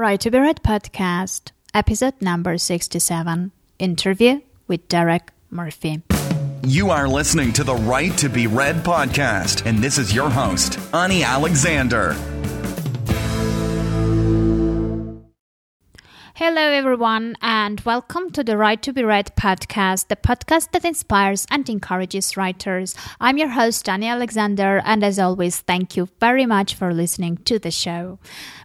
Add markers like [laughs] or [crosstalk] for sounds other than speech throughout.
Write to be Read podcast, episode number 67 interview with Derek Murphy. You are listening to the Write to Be Read podcast, and this is your host, Ani Alexander. Hello, everyone, and welcome to the Write to Be Read podcast, the podcast that inspires and encourages writers. I'm your host, Ani Alexander, and as always, thank you very much for listening to the show.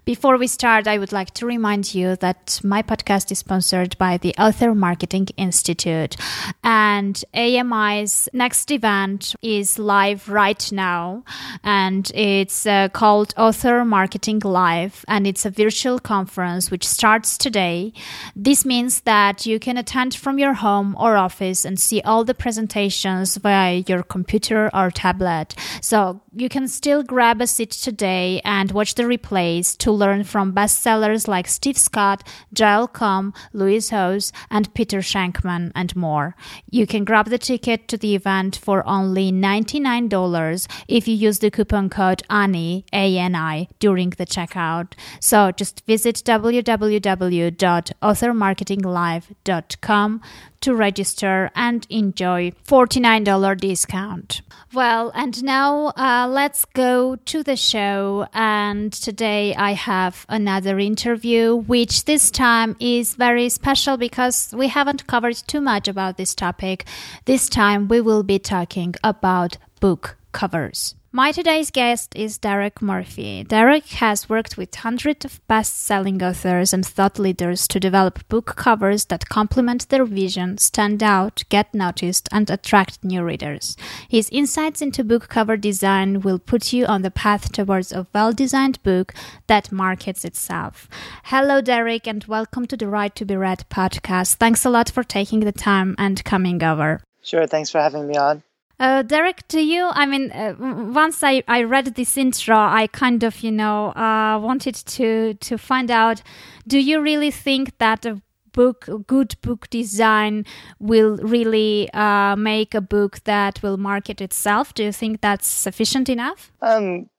Before we start, I would like to remind you that my podcast is sponsored by the Author Marketing Institute, and AMI's next event is live right now, and it's uh, called Author Marketing Live, and it's a virtual conference which starts today. This means that you can attend from your home or office and see all the presentations via your computer or tablet. So you can still grab a seat today and watch the replays to learn from bestsellers like Steve Scott, Joel Comm, Lewis Howes, and Peter Shankman, and more. You can grab the ticket to the event for only $99 if you use the coupon code ANI, A-N-I, during the checkout. So just visit www.authormarketinglive.com to register and enjoy $49 discount. Well, and now uh, let's go to the show. And today I have another interview, which this time is very special because we haven't covered too much about this topic. This time we will be talking about book covers. My today's guest is Derek Murphy. Derek has worked with hundreds of best selling authors and thought leaders to develop book covers that complement their vision, stand out, get noticed, and attract new readers. His insights into book cover design will put you on the path towards a well designed book that markets itself. Hello, Derek, and welcome to the Write to Be Read podcast. Thanks a lot for taking the time and coming over. Sure, thanks for having me on. Uh, Derek, do you? I mean, uh, once I, I read this intro, I kind of, you know, uh, wanted to to find out. Do you really think that a book, good book design, will really uh, make a book that will market itself? Do you think that's sufficient enough? Um,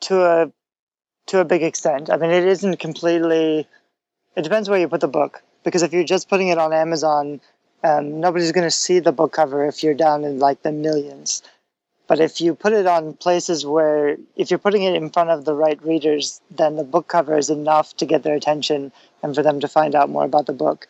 to a to a big extent. I mean, it isn't completely. It depends where you put the book, because if you're just putting it on Amazon um, nobody's going to see the book cover if you're down in like the millions. But if you put it on places where, if you're putting it in front of the right readers, then the book cover is enough to get their attention and for them to find out more about the book.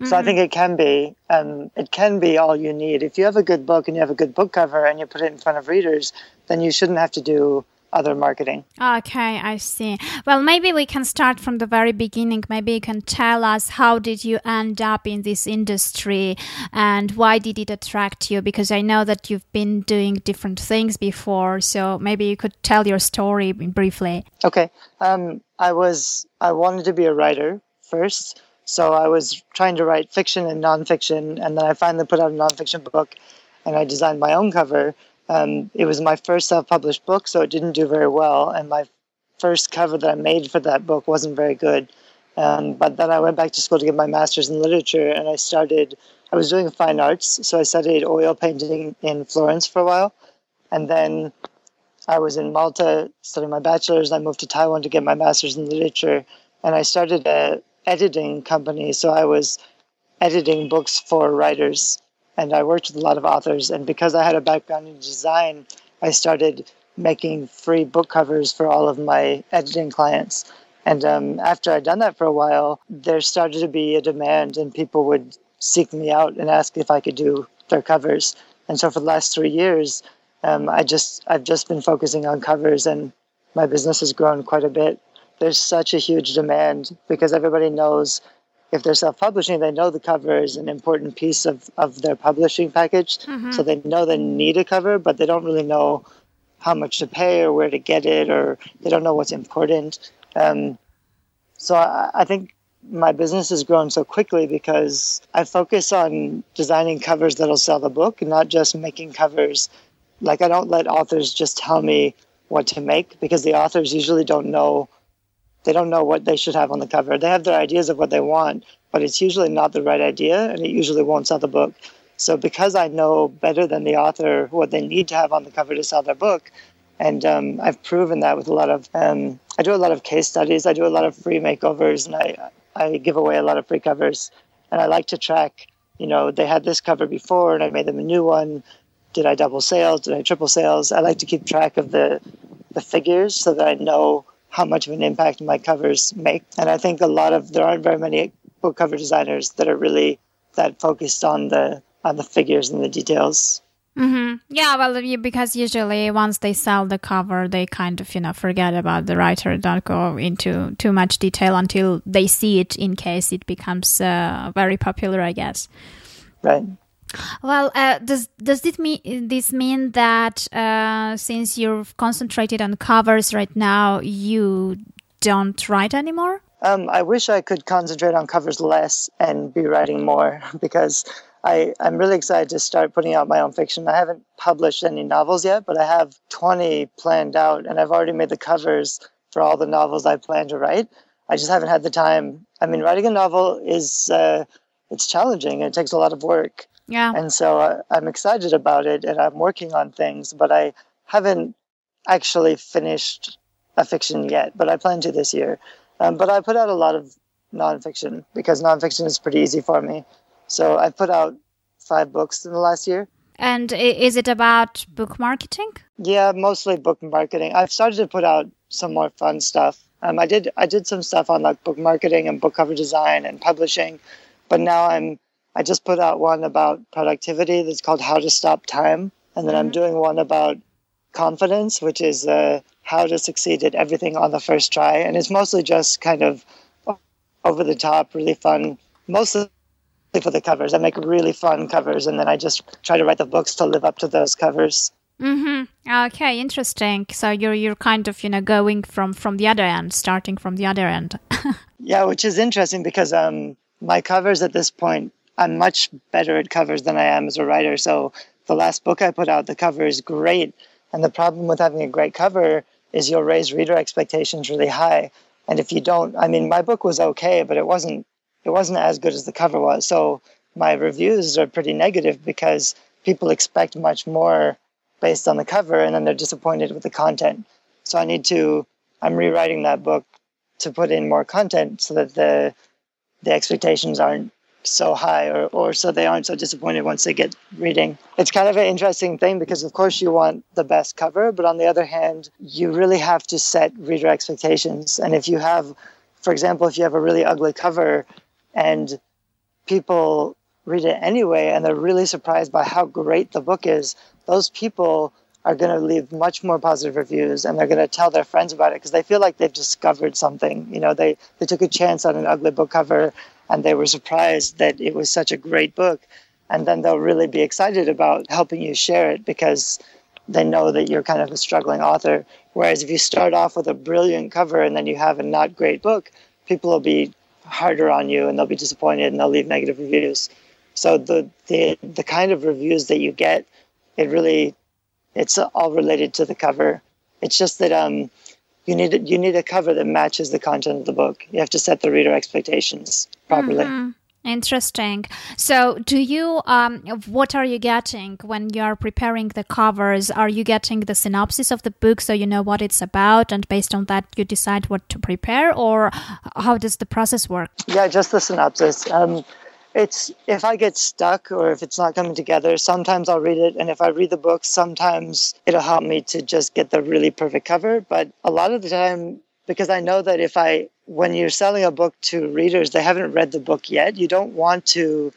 Mm-hmm. So I think it can be, um, it can be all you need. If you have a good book and you have a good book cover and you put it in front of readers, then you shouldn't have to do other marketing. Okay, I see. Well, maybe we can start from the very beginning. Maybe you can tell us how did you end up in this industry and why did it attract you? Because I know that you've been doing different things before, so maybe you could tell your story briefly. Okay. Um, I was I wanted to be a writer first, so I was trying to write fiction and nonfiction, and then I finally put out a nonfiction book, and I designed my own cover um, it was my first self-published book, so it didn't do very well, and my first cover that I made for that book wasn't very good. Um, but then I went back to school to get my master's in literature, and I started. I was doing fine arts, so I studied oil painting in Florence for a while, and then I was in Malta studying my bachelor's. I moved to Taiwan to get my master's in literature, and I started a editing company. So I was editing books for writers and I worked with a lot of authors. And because I had a background in design, I started making free book covers for all of my editing clients. And um, after I'd done that for a while, there started to be a demand, and people would seek me out and ask if I could do their covers. And so for the last three years, um, I just I've just been focusing on covers, and my business has grown quite a bit. There's such a huge demand because everybody knows if they're self-publishing, they know the cover is an important piece of, of their publishing package. Mm-hmm. So they know they need a cover, but they don't really know how much to pay or where to get it, or they don't know what's important. Um, so I, I think my business has grown so quickly because I focus on designing covers that'll sell the book, not just making covers. Like I don't let authors just tell me what to make because the authors usually don't know they don't know what they should have on the cover. They have their ideas of what they want, but it's usually not the right idea and it usually won't sell the book. So because I know better than the author what they need to have on the cover to sell their book, And um, I've proven that with a lot of, um, I do a lot of case studies. I do a lot of free makeovers and I, I give away a lot of free covers. And I like to track, you know, they had this cover before and I made them a new one. Did I double sales? Did I triple sales? I like to keep track of the, the figures so that I know how much of an impact my covers make. And I think a lot of, there aren't very many book cover designers that are really that focused on the, on the figures and the details. Mm-hmm. Yeah, well, because usually once they sell the cover, they kind of you know forget about the writer, don't go into too much detail until they see it in case it becomes uh, very popular, I guess. Right. Well, uh, does does this mean this mean that uh, since you've concentrated on covers right now, you don't write anymore? Um, I wish I could concentrate on covers less and be writing more [laughs] because I, I'm really excited to start putting out my own fiction. I haven't published any novels yet, but I have 20 planned out, and I've already made the covers for all the novels I plan to write. I just haven't had the time. I mean, writing a novel is uh, it's challenging and it takes a lot of work. Yeah. And so uh, I'm excited about it, and I'm working on things, but I haven't actually finished a fiction yet. But I plan to this year. Um, but I put out a lot of nonfiction because nonfiction is pretty easy for me. So I've put out five books in the last year. And is it about book marketing? Yeah, mostly book marketing. I've started to put out some more fun stuff. Um, I did I did some stuff on like book marketing and book cover design and publishing, but now I'm I just put out one about productivity that's called How to Stop Time, and then mm-hmm. I'm doing one about confidence, which is uh, how to succeed at everything on the first try, and it's mostly just kind of over the top, really fun. Mostly for the covers. I make really fun covers, and then I just try to write the books to live up to those covers. Mm-hmm. Okay, interesting. So you're you're kind of you know going from from the other end, starting from the other end. [laughs] yeah, which is interesting because um my covers at this point I'm much better at covers than I am as a writer. So the last book I put out, the cover is great, and the problem with having a great cover is you'll raise reader expectations really high. And if you don't, I mean, my book was okay, but it wasn't it wasn't as good as the cover was. So my reviews are pretty negative because people expect much more based on the cover and then they're disappointed with the content. So I need to I'm rewriting that book to put in more content so that the the expectations aren't so high or, or so they aren't so disappointed once they get reading. It's kind of an interesting thing because of course you want the best cover, but on the other hand, you really have to set reader expectations. And if you have for example, if you have a really ugly cover, and people read it anyway and they're really surprised by how great the book is those people are going to leave much more positive reviews and they're going to tell their friends about it because they feel like they've discovered something you know they they took a chance on an ugly book cover and they were surprised that it was such a great book and then they'll really be excited about helping you share it because they know that you're kind of a struggling author whereas if you start off with a brilliant cover and then you have a not great book people will be harder on you and they'll be disappointed and they'll leave negative reviews. So the the the kind of reviews that you get, it really it's all related to the cover. It's just that um you need you need a cover that matches the content of the book. You have to set the reader expectations properly. Mm-hmm. Interesting. So, do you, um, what are you getting when you're preparing the covers? Are you getting the synopsis of the book so you know what it's about, and based on that, you decide what to prepare, or how does the process work? Yeah, just the synopsis. Um, it's if I get stuck or if it's not coming together, sometimes I'll read it, and if I read the book, sometimes it'll help me to just get the really perfect cover. But a lot of the time, because I know that if I when you're selling a book to readers, they haven't read the book yet. You don't want to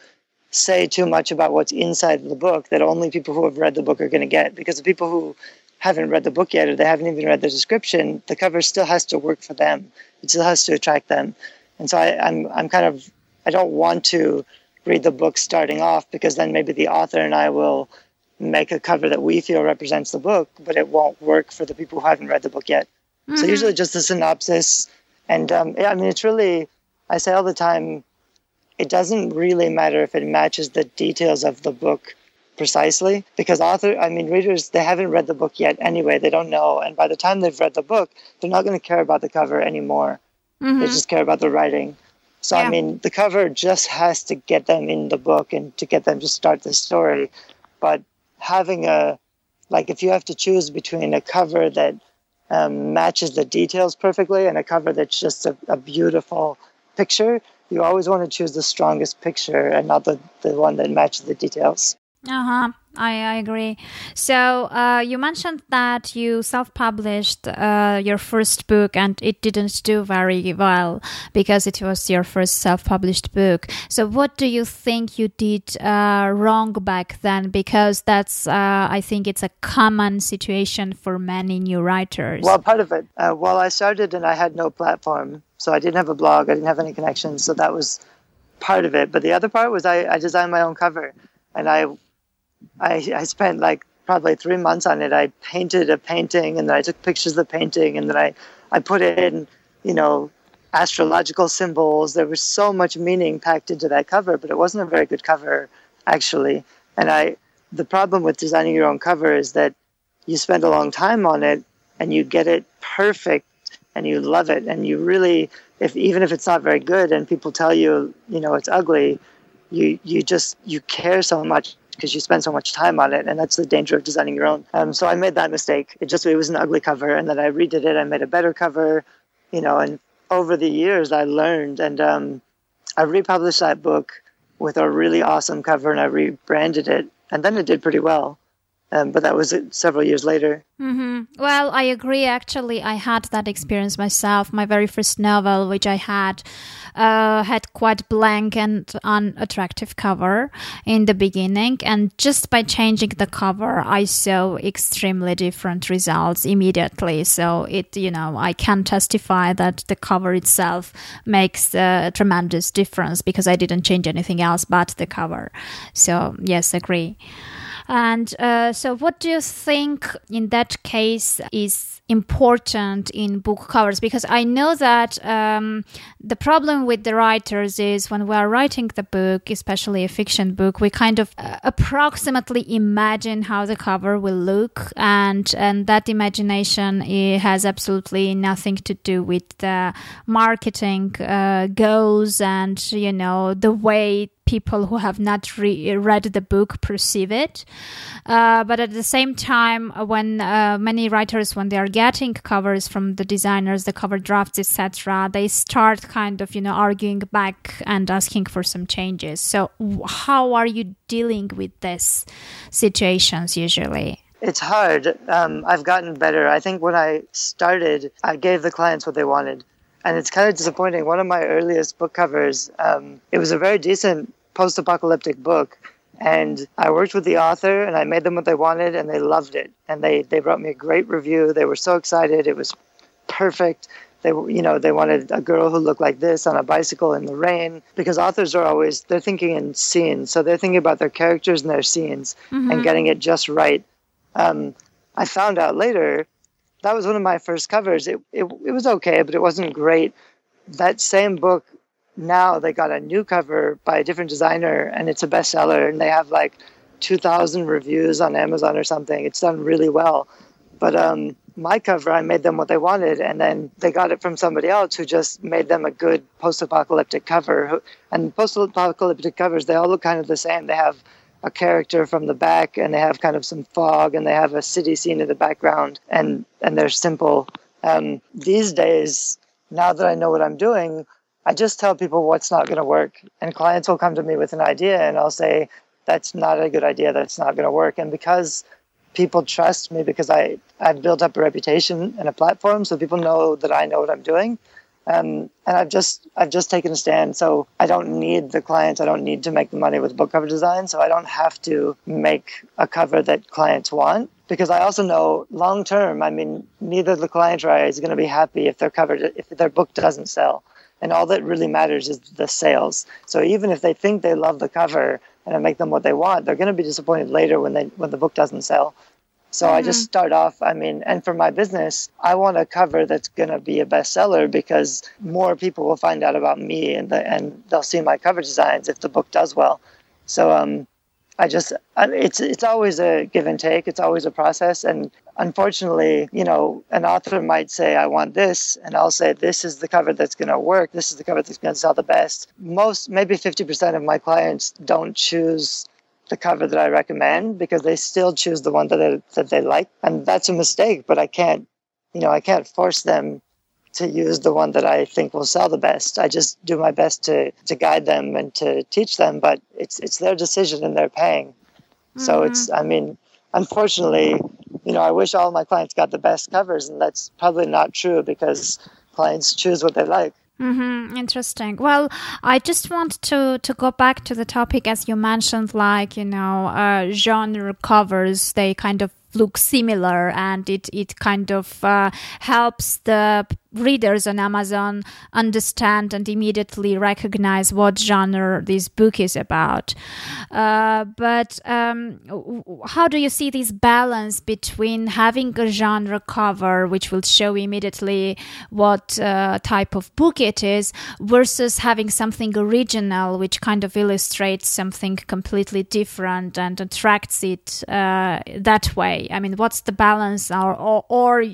say too much about what's inside the book that only people who have read the book are going to get. Because the people who haven't read the book yet or they haven't even read the description, the cover still has to work for them. It still has to attract them. And so I, I'm I'm kind of I don't want to read the book starting off because then maybe the author and I will make a cover that we feel represents the book, but it won't work for the people who haven't read the book yet. Mm-hmm. So usually just a synopsis and um, I mean, it's really, I say all the time, it doesn't really matter if it matches the details of the book precisely because author i mean readers they haven't read the book yet anyway they don't know and by the time they've read the book they're not going to care about the cover anymore mm-hmm. they just care about the writing so yeah. i mean the cover just has to get them in the book and to get them to start the story but having a like if you have to choose between a cover that um, matches the details perfectly and a cover that's just a, a beautiful picture, you always want to choose the strongest picture and not the, the one that matches the details. Uh huh. I, I agree. So uh, you mentioned that you self-published uh, your first book and it didn't do very well because it was your first self-published book. So what do you think you did uh, wrong back then? Because that's, uh, I think, it's a common situation for many new writers. Well, part of it. Uh, well, I started and I had no platform, so I didn't have a blog. I didn't have any connections, so that was part of it. But the other part was I, I designed my own cover, and I I, I spent like probably three months on it. I painted a painting and then I took pictures of the painting and then I, I put in, you know, astrological symbols. There was so much meaning packed into that cover, but it wasn't a very good cover actually. And I, the problem with designing your own cover is that you spend a long time on it and you get it perfect and you love it and you really if even if it's not very good and people tell you you know it's ugly you you just you care so much because you spend so much time on it, and that's the danger of designing your own. Um, so I made that mistake. It just it was an ugly cover, and then I redid it. I made a better cover, you know. And over the years, I learned, and um, I republished that book with a really awesome cover, and I rebranded it, and then it did pretty well. Um, but that was several years later. Mm-hmm. Well, I agree. Actually, I had that experience myself. My very first novel, which I had, uh, had quite blank and unattractive cover in the beginning, and just by changing the cover, I saw extremely different results immediately. So it, you know, I can testify that the cover itself makes a tremendous difference because I didn't change anything else but the cover. So yes, agree. And uh, so, what do you think in that case is important in book covers? Because I know that um, the problem with the writers is when we are writing the book, especially a fiction book, we kind of uh, approximately imagine how the cover will look, and and that imagination has absolutely nothing to do with the marketing uh, goals and you know the way people who have not re- read the book perceive it. Uh, but at the same time, uh, when uh, many writers, when they are getting covers from the designers, the cover drafts, etc., they start kind of you know arguing back and asking for some changes. So, how are you dealing with these situations usually? It's hard. Um, I've gotten better. I think when I started, I gave the clients what they wanted and it's kind of disappointing. One of my earliest book covers, um, it was a very decent post-apocalyptic book and I worked with the author and I made them what they wanted and they loved it. And they they wrote me a great review. They were so excited. It was perfect. They you know they wanted a girl who looked like this on a bicycle in the rain because authors are always they're thinking in scenes. So they're thinking about their characters and their scenes mm-hmm. and getting it just right. Um, I found out later that was one of my first covers. It, it, it was okay but it wasn't great. That same book now they got a new cover by a different designer and it's a bestseller and they have like 2000 reviews on amazon or something. It's done really well. But um, my cover i made them what they wanted and then they got it from somebody else who just made them a good post-apocalyptic cover. And post-apocalyptic covers they all look kind of the same. They have a character from the back and they have kind of some fog and they have a city scene in the background and and they're simple. Um, these days now that i know what i'm doing I just tell people what's not going to work. And clients will come to me with an idea and I'll say, that's not a good idea. That's not going to work. And because people trust me, because I, I've built up a reputation and a platform, so people know that I know what I'm doing. Um, and I've just I've just taken a stand. So I don't need the clients. I don't need to make the money with book cover design. So I don't have to make a cover that clients want because I also know long term. I mean, neither the client or I is going to be happy if their cover if their book doesn't sell and all that really matters is the sales. So even if they think they love the cover and I make them what they want, they're going to be disappointed later when they when the book doesn't sell. So mm-hmm. I just mm-hmm. start off. I mean, and for my business, I want a cover that's going to be a bestseller because more people will find out about me and the, and they'll see my cover designs if the book does well. So um, I just uh, it's it's always a give and take. It's always a process, and unfortunately, you know, an author might say, "I want this," and I'll say, "This is the cover that's going to work. This is the cover that's going to sell the best." Most, maybe fifty percent of my clients don't choose the cover that I recommend because they still choose the one that they, that they like. And that's a mistake, but I can't, you know, I can't force them to use the one that I think will sell the best. I just do my best to, to guide them and to teach them, but it's, it's their decision and they're paying. Mm-hmm. So it's, I mean, unfortunately, you know, I wish all my clients got the best covers, and that's probably not true because clients choose what they like. Mm-hmm. Interesting. Well, I just want to to go back to the topic as you mentioned, like you know, uh, genre covers. They kind of look similar, and it it kind of uh, helps the readers on Amazon understand and immediately recognize what genre this book is about. Uh, but um, how do you see this balance between having a genre cover, which will show immediately what uh, type of book it is, versus having something original, which kind of illustrates something completely different and attracts it uh, that way? I mean, what's the balance, or, or, or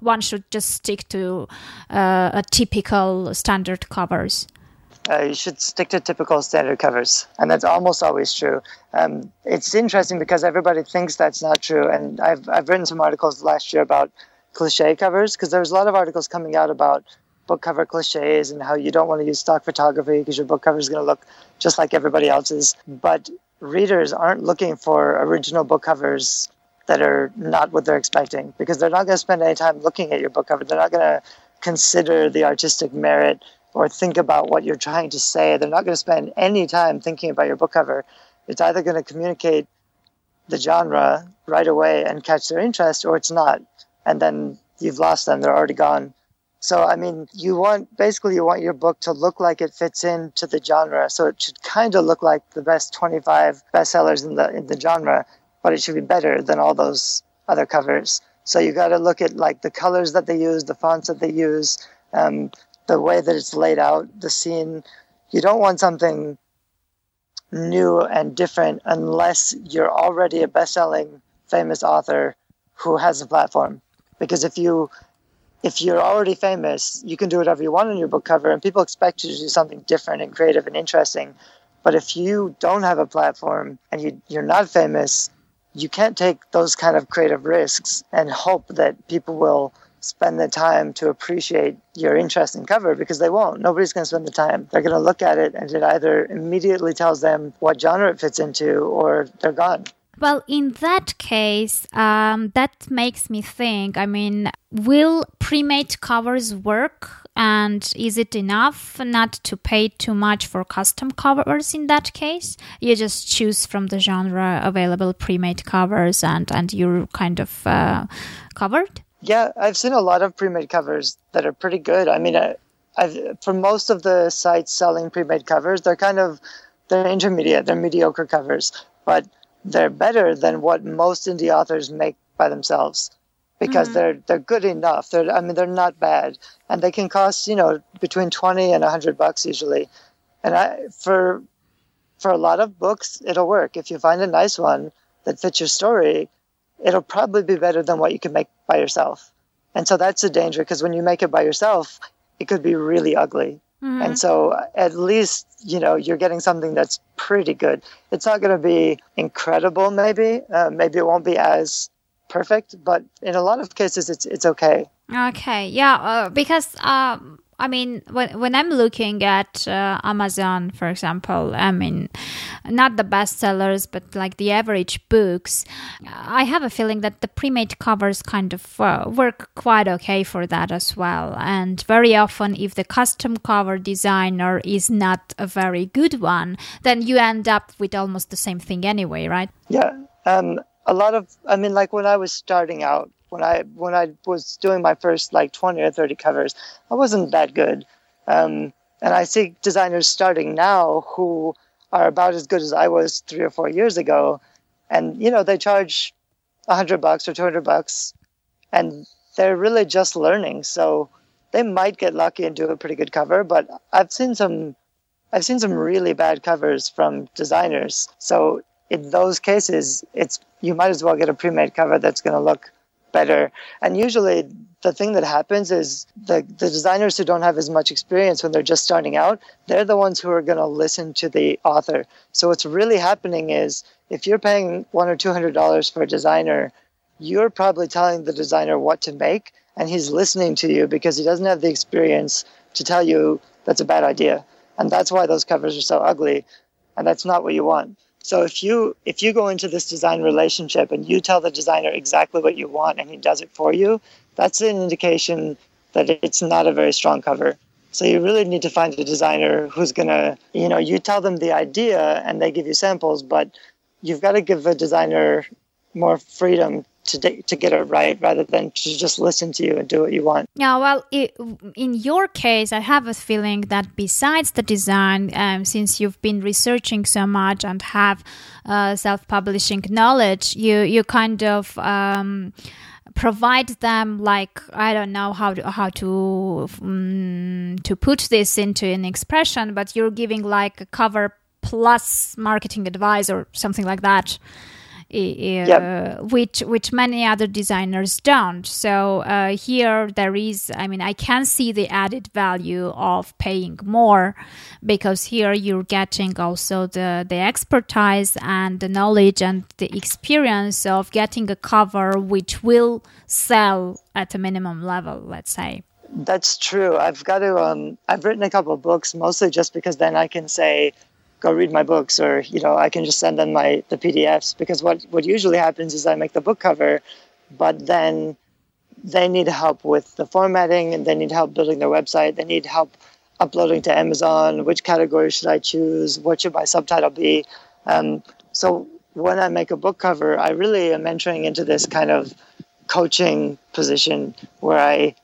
one should just stick to uh, a typical standard covers? Uh, you should stick to typical standard covers, and that's almost always true. Um, it's interesting because everybody thinks that's not true, and I've I've written some articles last year about cliche covers because there was a lot of articles coming out about book cover cliches and how you don't want to use stock photography because your book cover is going to look just like everybody else's. But readers aren't looking for original book covers that are not what they're expecting because they're not going to spend any time looking at your book cover. They're not going to consider the artistic merit or think about what you're trying to say. They're not going to spend any time thinking about your book cover. It's either going to communicate the genre right away and catch their interest or it's not. And then you've lost them. They're already gone. So, I mean, you want basically you want your book to look like it fits into the genre. So it should kind of look like the best 25 bestsellers in the in the genre but it should be better than all those other covers. So you got to look at like the colors that they use, the fonts that they use, um, the way that it's laid out, the scene. You don't want something new and different unless you're already a best-selling famous author who has a platform. Because if you if you're already famous, you can do whatever you want on your book cover, and people expect you to do something different and creative and interesting. But if you don't have a platform and you, you're not famous, you can't take those kind of creative risks and hope that people will spend the time to appreciate your interesting cover because they won't. Nobody's going to spend the time. They're going to look at it and it either immediately tells them what genre it fits into or they're gone. Well, in that case, um, that makes me think. I mean, will pre-made covers work and is it enough not to pay too much for custom covers in that case? You just choose from the genre available pre-made covers and, and you're kind of uh, covered? Yeah, I've seen a lot of pre-made covers that are pretty good. I mean, I, I've, for most of the sites selling pre-made covers, they're kind of they're intermediate, they're mediocre covers, but they're better than what most indie authors make by themselves because mm-hmm. they're they're good enough. They're I mean they're not bad, and they can cost you know between twenty and hundred bucks usually. And I for for a lot of books it'll work if you find a nice one that fits your story. It'll probably be better than what you can make by yourself. And so that's a danger because when you make it by yourself, it could be really ugly. Mm-hmm. And so at least, you know, you're getting something that's pretty good. It's not going to be incredible, maybe. Uh, maybe it won't be as perfect, but in a lot of cases, it's it's okay. Okay, yeah, uh, because um, I mean, when when I'm looking at uh, Amazon, for example, I mean, not the bestsellers, but like the average books, I have a feeling that the pre-made covers kind of uh, work quite okay for that as well. And very often, if the custom cover designer is not a very good one, then you end up with almost the same thing anyway, right? Yeah. Um, a lot of i mean like when i was starting out when i when i was doing my first like 20 or 30 covers i wasn't that good. Um, and i see designers starting now who are about as good as i was three or four years ago. And you know they charge 100 bucks or 200 bucks and they're really just learning. So they might get lucky and do a pretty good cover but i've seen some i've seen some really bad covers from designers. So in those cases, it's you might as well get a pre-made cover that's going to look better. And usually, the thing that happens is the, the designers who don't have as much experience when they're just starting out, they're the ones who are going to listen to the author. So what's really happening is if you're paying one or two hundred dollars for a designer, you're probably telling the designer what to make, and he's listening to you because he doesn't have the experience to tell you that's a bad idea. And that's why those covers are so ugly, and that's not what you want. So if you if you go into this design relationship and you tell the designer exactly what you want and he does it for you, that's an indication that it's not a very strong cover. So you really need to find a designer who's going to, you know, you tell them the idea and they give you samples, but you've got to give a designer more freedom to to get it right rather than to just listen to you and do what you want. Yeah, well, it, in your case, I have a feeling that besides the design, um, since you've been researching so much and have uh, self-publishing knowledge, you you kind of. Um, provide them like I don't know how to, how to um, to put this into an expression, but you're giving like a cover plus marketing advice or something like that. Uh, yep. which which many other designers don't. So uh, here there is, I mean, I can see the added value of paying more because here you're getting also the the expertise and the knowledge and the experience of getting a cover which will sell at a minimum level. Let's say. That's true. I've got to. Um, I've written a couple of books, mostly just because then I can say go read my books or you know i can just send them my the pdfs because what what usually happens is i make the book cover but then they need help with the formatting and they need help building their website they need help uploading to amazon which category should i choose what should my subtitle be. Um, so when i make a book cover i really am entering into this kind of coaching position where i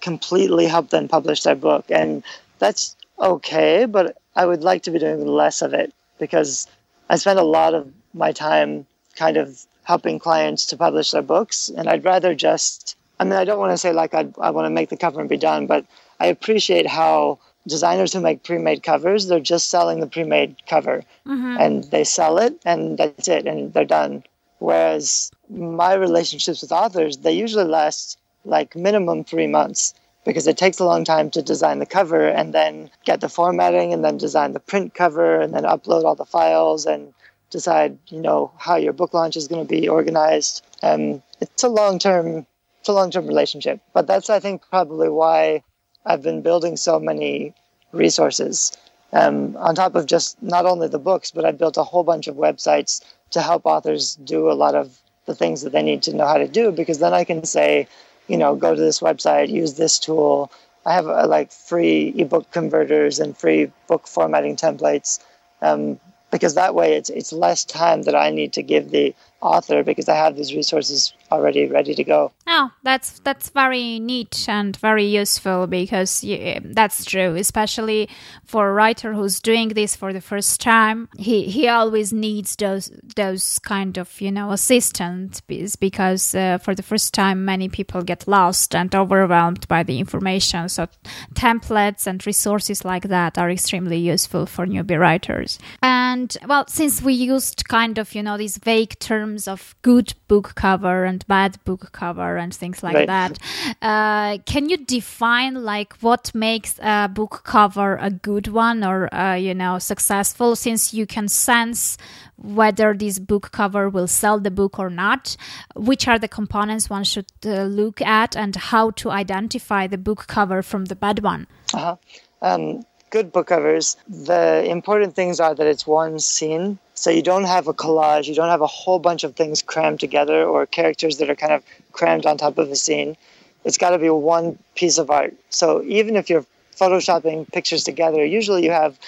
completely help them publish their book and that's okay but I would like to be doing less of it because I spend a lot of my time kind of helping clients to publish their books. And I'd rather just, I mean, I don't want to say like I'd, I want to make the cover and be done, but I appreciate how designers who make pre-made covers, they're just selling the pre-made cover mm-hmm. and they sell it and that's it and they're done. Whereas my relationships with authors, they usually last like minimum three months because it takes a long time to design the cover and then get the formatting and then design the print cover and then upload all the files and decide you know how your book launch is going to be organized. Um, it's a long term it's a long term relationship but that's i think probably why i've been building so many resources. Um, on top of just not only the books but i built a whole bunch of websites to help authors do a lot of the things that they need to know how to do because then i can say you know, go to this website, use this tool. I have uh, like free ebook converters and free book formatting templates um, because that way it's it's less time that I need to give the author because I have these resources already ready to go. Oh, that's that's very neat and very useful because that's true, especially for a writer who's doing this for the first time. He he always needs those those kind of you know assistants because uh, for the first time many people get lost and overwhelmed by the information. So templates and resources like that are extremely useful for newbie writers. And well, since we used kind of you know these vague terms of good book cover and bad book cover and things like right. that. Uh, can you define like what makes a book cover a good one or uh, you know successful? Since you can sense whether this book cover will sell the book or not, which are the components one should uh, look at, and how to identify the book cover from the bad one. Uh-huh. Um, good book covers, the important things are that it's one scene. So you don't have a collage, you don't have a whole bunch of things crammed together or characters that are kind of crammed on top of a scene. It's got to be one piece of art. So even if you're photoshopping pictures together, usually you have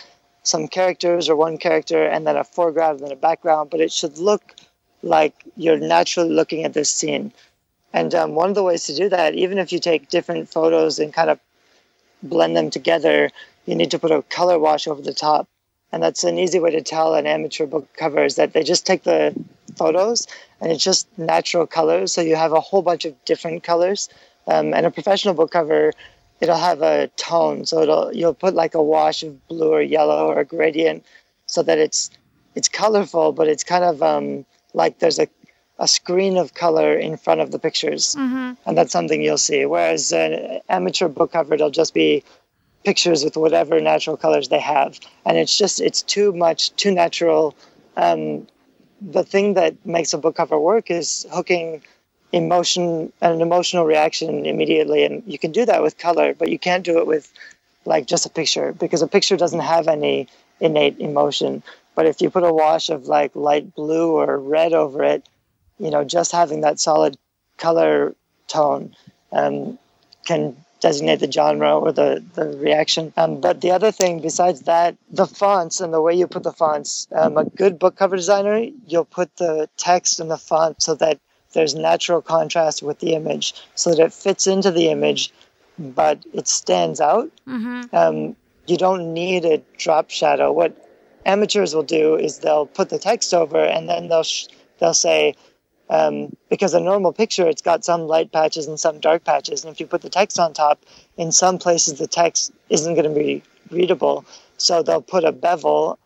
some characters or one character and then a foreground and then a background, but it should look like you're naturally looking at this scene. And um, one of the ways to do that, even if you take different photos and kind of blend them together, you need to put a color wash over the top. And that's an easy way to tell an amateur book cover is that they just take the photos and it's just natural colors. So you have a whole bunch of different colors. Um, and a professional book cover, it'll have a tone. So it'll you'll put like a wash of blue or yellow or a gradient so that it's it's colorful, but it's kind of um, like there's a a screen of color in front of the pictures, Mm-hmm. and that's something you'll see. Whereas an amateur book cover, it'll just be pictures with whatever natural colors they have, and it's just it's too much, too natural. Um, the thing that makes a book cover work is hooking emotion an emotional reaction immediately, and you can do that with color, but you can't do it with like just a picture because a picture doesn't have any innate emotion. But if you put a wash of like light blue or red over it, you know, just having that solid color tone um, can designate the genre or the, the reaction. Um, but the other thing besides that, the fonts and the way you put the fonts, um, a good book cover designer, you'll put the text and the font so that there's natural contrast with the image so that it fits into the image, but it stands out. Mm-hmm. Um, you don't need a drop shadow. What amateurs will do is they'll put the text over and then they'll sh- they'll say um, because a normal picture it's got some light patches and some dark patches and if you put the text on top in some places the text isn't going to be readable. So they'll put a bevel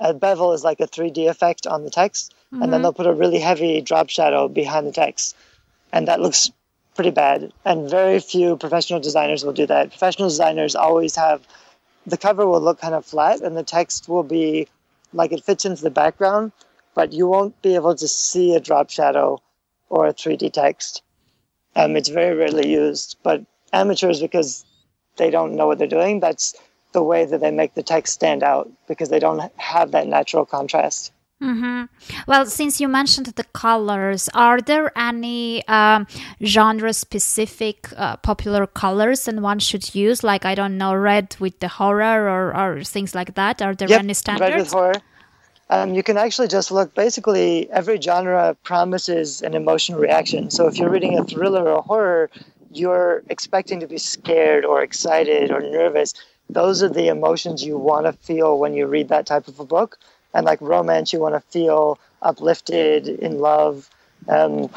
a bevel is like a 3d effect on the text and then they'll put a really heavy drop shadow behind the text and that looks pretty bad. And very few professional designers will do that. Professional designers always have the cover will look kind of flat and the text will be like it fits into the background, but you won't be able to see a drop shadow or a 3D text. Um, it's very rarely used, but amateurs, because they don't know what they're doing, that's the way that they make the text stand out because they don't have that natural contrast. Mm-hmm. Well, since you mentioned the colors, are there any um, genre-specific uh, popular colors and one should use? Like I don't know, red with the horror or, or things like that. Are there Yep, any Red with standards? horror. Um, you can actually just look. Basically, every genre promises an emotional reaction. So if you're reading a thriller or a horror, you're expecting to be scared or excited or nervous. Those are the emotions you want to feel when you read that type of a book. And like romance, you want to feel uplifted, in love. Um,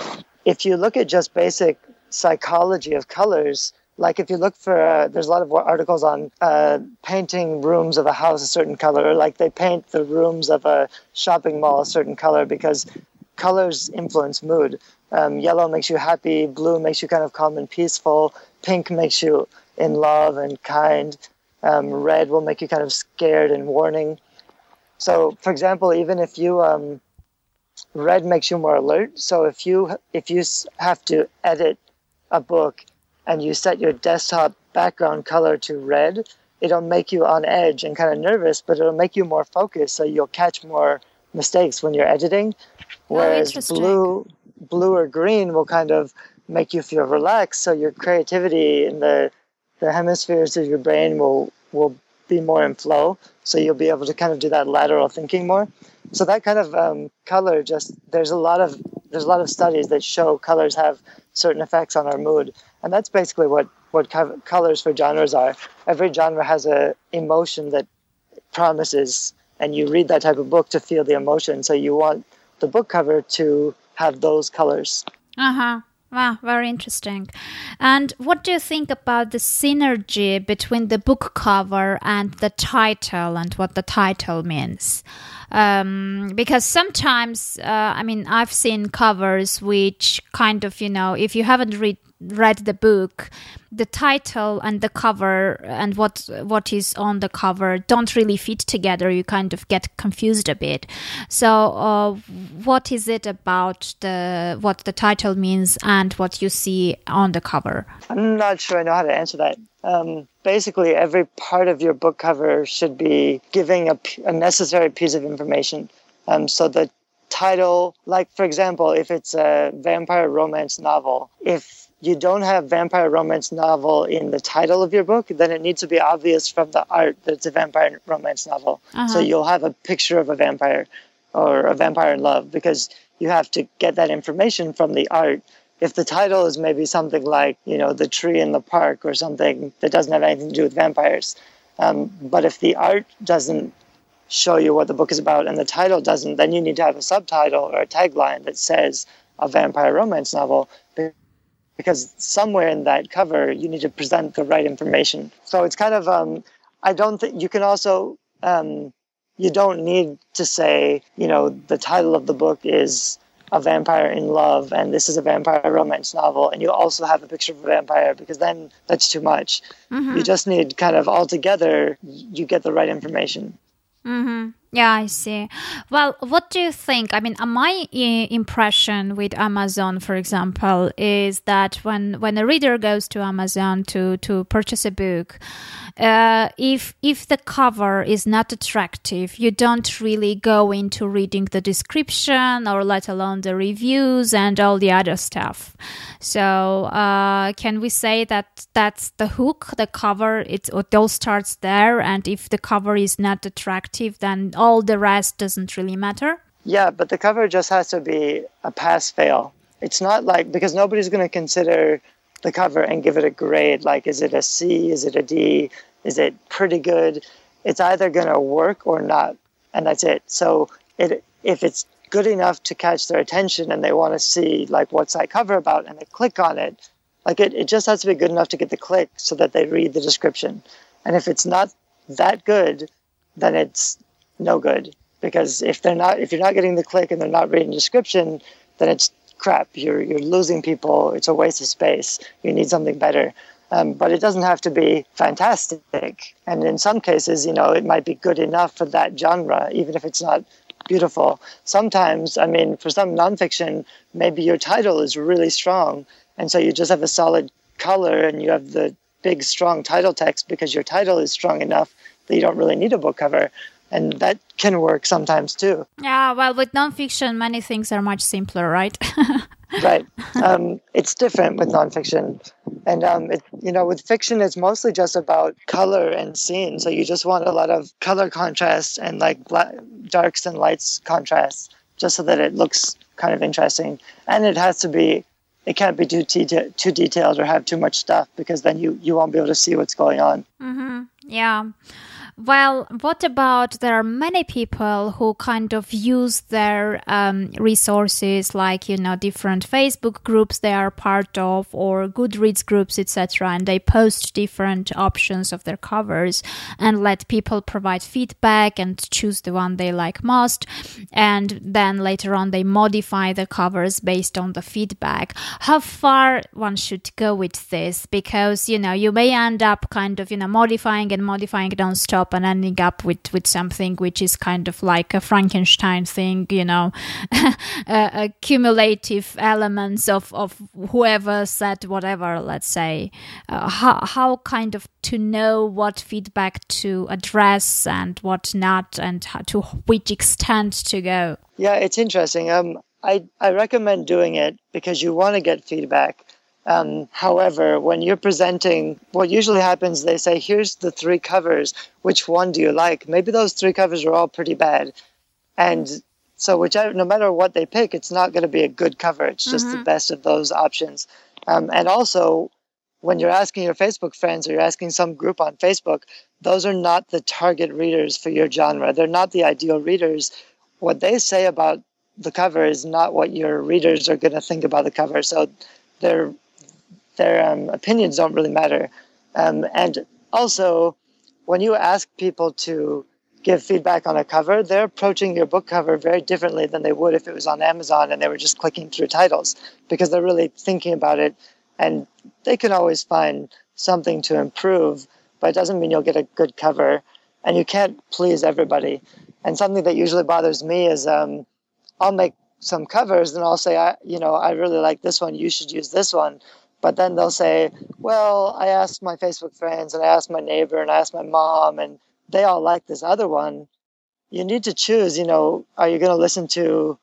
if you look at just basic psychology of colors, like if you look for, uh, there's a lot of articles on uh, painting rooms of a house a certain color, or like they paint the rooms of a shopping mall a certain color because colors influence mood. Um, yellow makes you happy, blue makes you kind of calm and peaceful, pink makes you in love and kind, um, red will make you kind of scared and warning. So, for example, even if you um, red makes you more alert. So if you if you have to edit a book and you set your desktop background color to red, it'll make you on edge and kind of nervous, but it'll make you more focused, so you'll catch more mistakes when you're editing. Whereas interesting. blue, blue or green will kind of make you feel relaxed, so your creativity in the the hemispheres of your brain will will be more in flow, so you'll be able to kind of do that lateral thinking more. So that kind of um, color, just there's a lot of there's a lot of studies that show colors have certain effects on our mood, and that's basically what what co- colors for genres are. Every genre has a emotion that promises, and you read that type of book to feel the emotion. So you want the book cover to have those colors. Uh huh. Wow, very interesting. And what do you think about the synergy between the book cover and the title and what the title means? Um, because sometimes, uh, I mean, I've seen covers which kind of, you know, if you haven't read read the book, the title and the cover and what what is on the cover don't really fit together. You kind of get confused a bit. So, uh, what is it about the what the title means and what you see on the cover? I'm not sure I know how to answer that. Um, basically, every part of your book cover should be giving a necessary piece of information. Um, so the title, like for example, if it's a vampire romance novel, if you don't have vampire romance novel in the title of your book, then it needs to be obvious from the art that it's a vampire romance novel. So you'll have a picture of a vampire or a vampire in love because you have to get that information from the art. If the title is maybe something like, you know, The Tree in the Park or something that doesn't have anything to do with vampires, um, but if the art doesn't show you what the book is about and the title doesn't, then you need to have a subtitle or a tagline that says a vampire romance novel because somewhere in that cover you need to present the right information. So it's kind of, um, I don't think you can also, um, you don't need to say, you know, the title of the book is a vampire in love and this is a vampire romance novel and you also have a picture of a vampire because then that's too much mm-hmm. you just need kind of all together you get the right information mm-hmm. Yeah, I see. Well, what do you think? I mean, uh, my impression with Amazon, for example, is that when when a reader goes to Amazon to to purchase a book, uh, if if the cover is not attractive, you don't really go into reading the description or let alone the reviews and all the other stuff. So, uh, can we say that that's the hook? The cover it, it all starts there, and if the cover is not attractive, then all the rest doesn't really matter? Yeah, but the cover just has to be a pass fail. It's not like because nobody's going to consider the cover and give it a grade like is it a C, is it a D, is it pretty good? It's either going to work or not, and that's it. So it if it's good enough to catch their attention and they want to see like what's that cover about and they click on it, like it, it just has to be good enough to get the click so that they read the description. And if it's not that good, then it's no good because if they're not if you're not getting the click and they're not reading the description then it's crap you're you're losing people it's a waste of space you need something better. Um, but it doesn't have to be fantastic. And in some cases you know it might be good enough for that genre even if it's not beautiful. Sometimes i mean for some nonfiction maybe your title is really strong and so you just have a solid color and you have the big strong title text because your title is strong enough that you don't really need a book cover and that can work sometimes too. Yeah, well, with nonfiction, many things are much simpler, right? [laughs] right. Um, it's different with nonfiction, and um, it, you know, with fiction, it's mostly just about color and scene. So you just want a lot of color contrast and like black, darks and lights contrast, just so that it looks kind of interesting. And it has to be. It can't be too te- too detailed or have too much stuff because then you you won't be able to see what's going on. Mm-hmm. Yeah. Well, what about there are many people who kind of use their um, resources, like you know, different Facebook groups they are part of, or Goodreads groups, etc., and they post different options of their covers and let people provide feedback and choose the one they like most, and then later on they modify the covers based on the feedback. How far one should go with this? Because you know, you may end up kind of you know modifying and modifying non-stop and ending up with with something which is kind of like a Frankenstein thing, you know, [laughs] cumulative elements of of whoever said whatever. Let's say uh, how how kind of to know what feedback to address and what not, and how, to which extent to go. Yeah, it's interesting. Um, I I recommend doing it because you want to get feedback um, however, when you're presenting, what usually happens, they say, here's the three covers. Which one do you like? Maybe those three covers are all pretty bad. And so, whichever, no matter what they pick, it's not going to be a good cover. It's just mm-hmm. the best of those options. Um, and also, when you're asking your Facebook friends or you're asking some group on Facebook, those are not the target readers for your genre. They're not the ideal readers. What they say about the cover is not what your readers are going to think about the cover. So they're their um, opinions don't really matter. Um, and also, when you ask people to give feedback on a cover, they're approaching your book cover very differently than they would if it was on Amazon and they were just clicking through titles because they're really thinking about it and they can always find something to improve, but it doesn't mean you'll get a good cover and you can't please everybody. And something that usually bothers me is um, I'll make some covers and I'll say, I, you know, I really like this one, you should use this one. But then they'll say, well, I asked my Facebook friends and I asked my neighbor and I asked my mom and they all like this other one. You need to choose, you know, are you going to listen to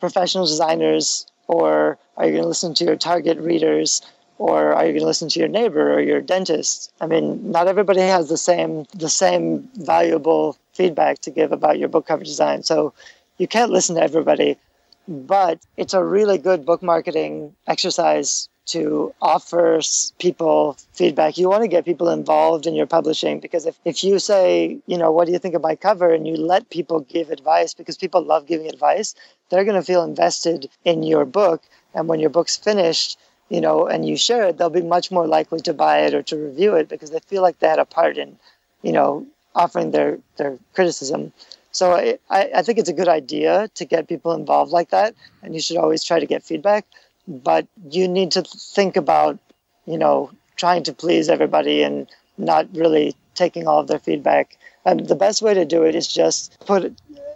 professional designers or are you going to listen to your target readers or are you going to listen to your neighbor or your dentist? I mean, not everybody has the same the same valuable feedback to give about your book cover design. So you can't listen to everybody, but it's a really good book marketing exercise to offer people feedback. You want to get people involved in your publishing because if, if you say, you know, what do you think of my cover? And you let people give advice because people love giving advice, they're going to feel invested in your book. And when your book's finished, you know, and you share it, they'll be much more likely to buy it or to review it because they feel like they had a part in, you know, offering their, their criticism. So I, I think it's a good idea to get people involved like that, and you should always try to get feedback. But you need to think about, you know, trying to please everybody and not really taking all of their feedback. And the best way to do it is just put.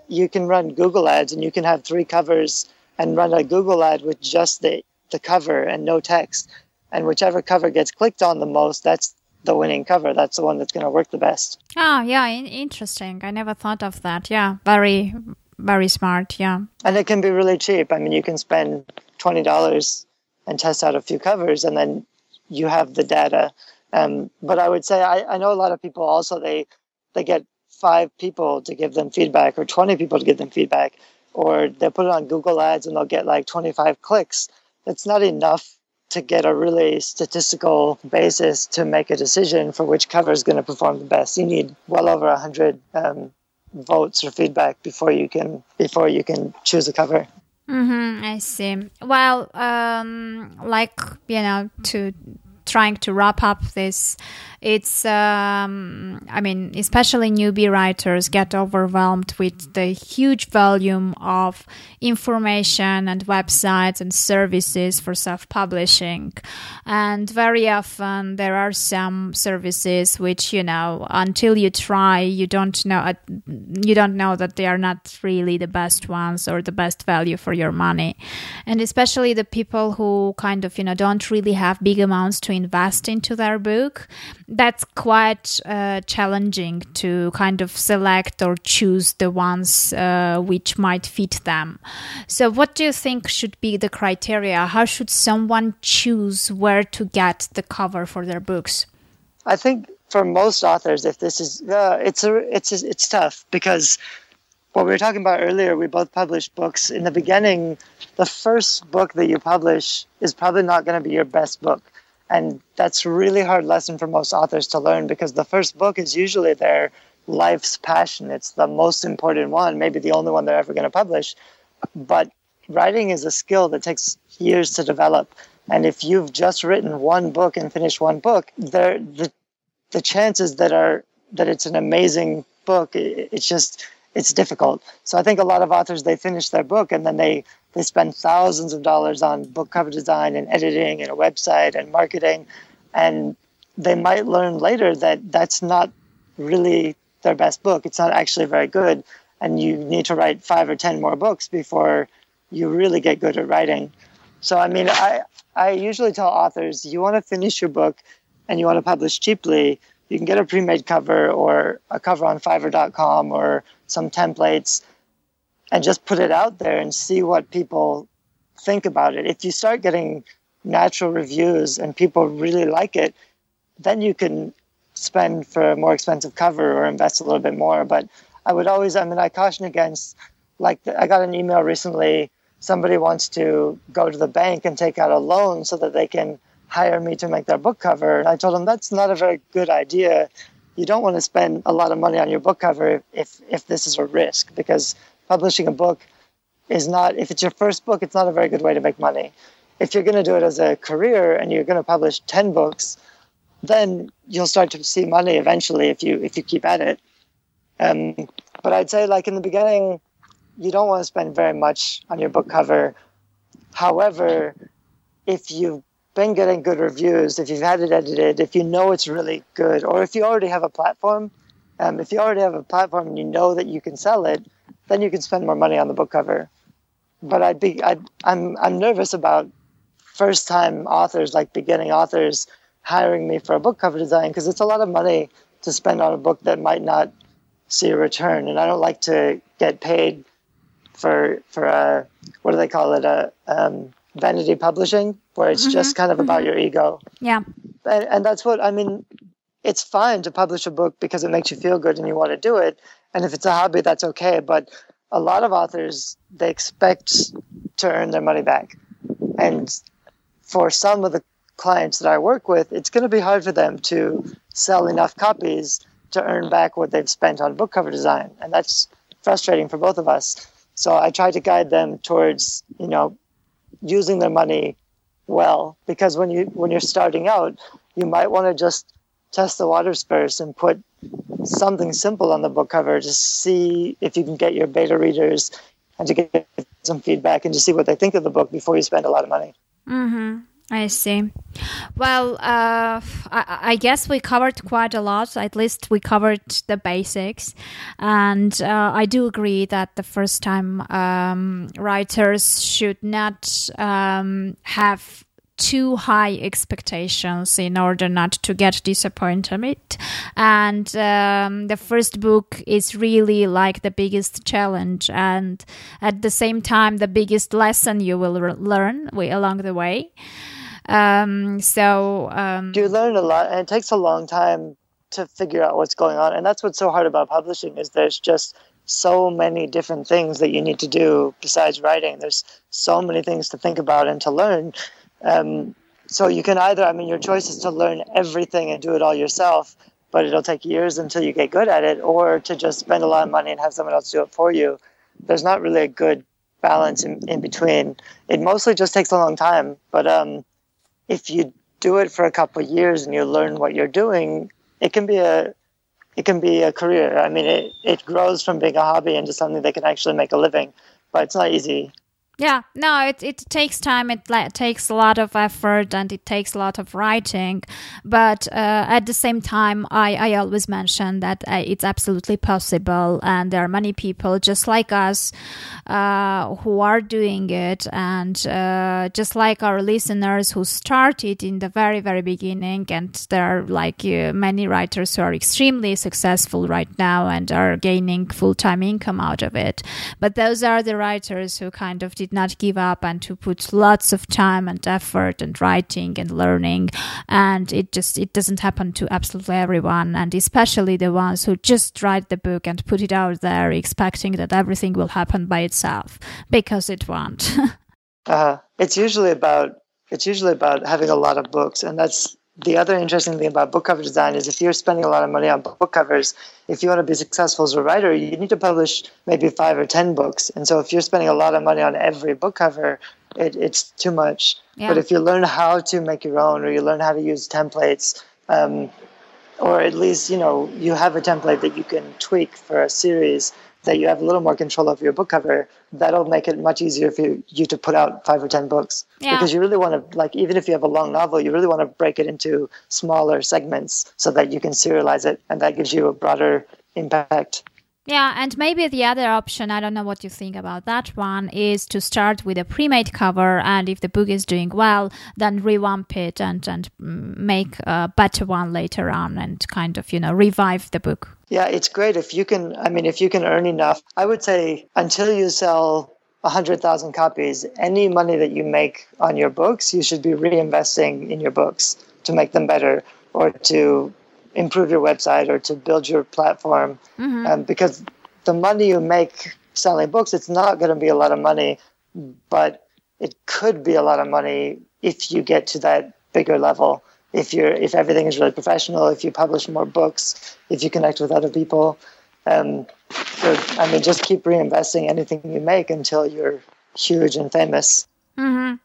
You can run Google ads, and you can have three covers and run a Google ad with just the the cover and no text. And whichever cover gets clicked on the most, that's the winning cover. That's the one that's going to work the best. Oh, yeah, interesting. I never thought of that. Yeah, very, very smart. Yeah. And it can be really cheap. I mean, you can spend $20 and test out a few covers, and then you have the data. Um, but I would say I, I know a lot of people also they they get five people to give them feedback or 20 people to give them feedback or they put it on Google Ads and they'll get like 25 clicks. That's not enough to get a really statistical basis to make a decision for which cover is going to perform the best. You need well over 100 um, votes or feedback before you can before you can choose a cover. Mm-hmm, I see. Well, um, like you know, to trying to wrap up this. It's um, i mean especially newbie writers get overwhelmed with the huge volume of information and websites and services for self-publishing. And very often there are some services which you know until you try you don't know uh, you don't know that they are not really the best ones or the best value for your money. And especially the people who kind of you know don't really have big amounts to invest into their book that's quite uh, challenging to kind of select or choose the ones uh, which might fit them. So, what do you think should be the criteria? How should someone choose where to get the cover for their books? I think for most authors, if this is, uh, it's a, it's a, it's tough because what we were talking about earlier, we both published books. In the beginning, the first book that you publish is probably not going to be your best book and that's a really hard lesson for most authors to learn because the first book is usually their life's passion. It's the most important one, maybe the only one they're ever going to publish. But writing is a skill that takes years to develop. And if you've just written one book and finished one book, there the the chances that are that it's an amazing book, it's just it's difficult. So I think a lot of authors they finish their book and then they they spend thousands of dollars on book cover design and editing and a website and marketing, and they might learn later that that's not really their best book. It's not actually very good, and you need to write five or ten more books before you really get good at writing. So I mean, I I usually tell authors you want to finish your book and you want to publish cheaply. You can get a pre-made cover or a cover on Fiverr.com or some templates and just put it out there and see what people think about it. If you start getting natural reviews and people really like it, then you can spend for a more expensive cover or invest a little bit more. But I would always, I mean, I caution against, like, I got an email recently. Somebody wants to go to the bank and take out a loan so that they can hire me to make their book cover. And I told them that's not a very good idea. You don't want to spend a lot of money on your book cover if, if this is a risk because publishing a book is not, if it's your first book, it's not a very good way to make money. If you're going to do it as a career and you're going to publish 10 books, then you'll start to see money eventually if you if you keep at it. Um, but I'd say like in the beginning, you don't want to spend very much on your book cover. However, if you've been getting good reviews, if you've had it edited, if you know it's really good, or if you already have a platform, um, if you already have a platform and you know that you can sell it, then you can spend more money on the book cover. But I'd be, I'd, I'm, I'm nervous about first time authors, like beginning authors, hiring me for a book cover design because it's a lot of money to spend on a book that might not see a return. And I don't like to get paid for for a what do they call it a um, vanity publishing where it's mm-hmm, just kind of mm-hmm. about your ego. Yeah, and, and that's what I mean. It's fine to publish a book because it makes you feel good and you want to do it. And if it's a hobby, that's okay. But a lot of authors, they expect to earn their money back. And for some of the clients that I work with, it's going to be hard for them to sell enough copies to earn back what they've spent on book cover design. And that's frustrating for both of us. So I try to guide them towards, you know, using their money well because when you when you're starting out, you might want to just test the waters first and put something simple on the book cover to see if you can get your beta readers and to get some feedback and to see what they think of the book before you spend a lot of money. Mm-hmm. I see. Well, uh, I, I, guess we covered quite a lot. At least we covered the basics, and uh, I do agree that the first time um, writers should not um, have too high expectations in order not to get disappointed. And um, the first book is really like the biggest challenge, and at the same time, the biggest lesson you will re- learn along the way. Um, so um, you learn a lot, and it takes a long time to figure out what's going on. And that's what's so hard about publishing is there's just so many different things that you need to do besides writing. There's so many things to think about and to learn um, so you can either, I mean, your choice is to learn everything and do it all yourself, but it'll take years until you get good at it, or to just spend a lot of money and have someone else do it for you. There's not really a good balance in, in between. It mostly just takes a long time, but um, if you do it for a couple of years and you learn what you're doing, it can be a it can be a career. I mean, it, it grows from being a hobby into something that can actually make a living, but it's not easy. Yeah, no, it, it takes time. It like, takes a lot of effort and it takes a lot of writing. But uh, at the same time, I, I always mention that uh, it's absolutely possible. And there are many people just like us uh, who are doing it. And uh, just like our listeners who started in the very, very beginning. And there are like uh, many writers who are extremely successful right now and are gaining full time income out of it. But those are the writers who kind of did did not give up and to put lots of time and effort and writing and learning. And it just it doesn't happen to absolutely everyone. And especially the ones who just write the book and put it out there expecting that everything will happen by itself because it won't. [laughs] Uh, it's usually about it's usually about having a lot of books. And that's the other interesting thing about book cover design is if you're spending a lot of money on book covers, if you want to be successful as a writer, you need to publish maybe five or ten books. And so if you're spending a lot of money on every book cover, it, it's too much. Yeah. But if you learn how to make your own, or you learn how to use templates, um, or at least you know you have a template that you can tweak for a series, that you have a little more control of your book cover, that'll make it much easier for you, you to put out five or ten books. Yeah. Because you really want to, like, even if you have a long novel, you really want to break it into smaller segments so that you can serialize it, and that gives you a broader impact. Yeah, and maybe the other option, I don't know what you think about that one, is to start with a pre made cover. And if the book is doing well, then revamp it and, and mm, make a better one later on and kind of, you know, revive the book. Yeah, it's great if you can. I mean, if you can earn enough, I would say until you sell 100,000 copies, any money that you make on your books, you should be reinvesting in your books to make them better or to improve your website or to build your platform. Mm-hmm. Um, because the money you make selling books, it's not going to be a lot of money, but it could be a lot of money if you get to that bigger level. If you're if everything is really professional, if you publish more books, if you connect with other people, um, so, I mean, just keep reinvesting anything you make until you're huge and famous. Mm-hmm.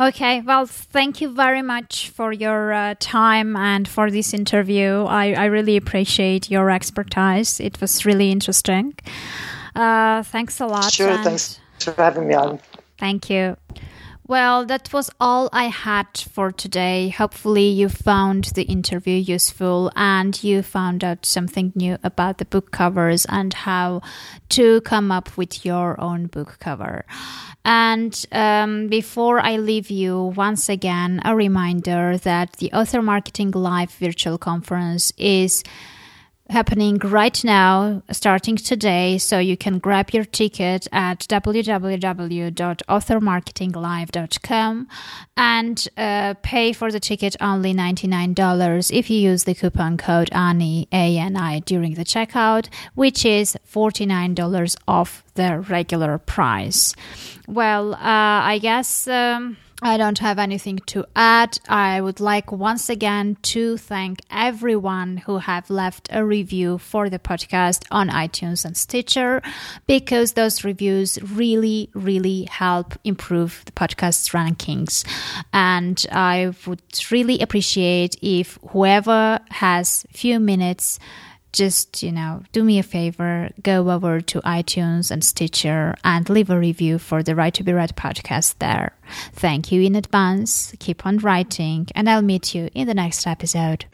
Okay, well, thank you very much for your uh, time and for this interview. I, I really appreciate your expertise. It was really interesting. Uh, thanks a lot. Sure, thanks for having me on. Thank you. Well, that was all I had for today. Hopefully, you found the interview useful and you found out something new about the book covers and how to come up with your own book cover. And um, before I leave you, once again, a reminder that the Author Marketing Live virtual conference is happening right now, starting today. So you can grab your ticket at www.authormarketinglive.com and uh, pay for the ticket only $99 if you use the coupon code ANI, A-N-I, during the checkout, which is $49 off the regular price. Well, uh, I guess. Um, I don't have anything to add. I would like once again to thank everyone who have left a review for the podcast on iTunes and Stitcher because those reviews really, really help improve the podcast's rankings. And I would really appreciate if whoever has few minutes just, you know, do me a favor, go over to iTunes and Stitcher and leave a review for the Write to Be Read podcast there. Thank you in advance. Keep on writing, and I'll meet you in the next episode.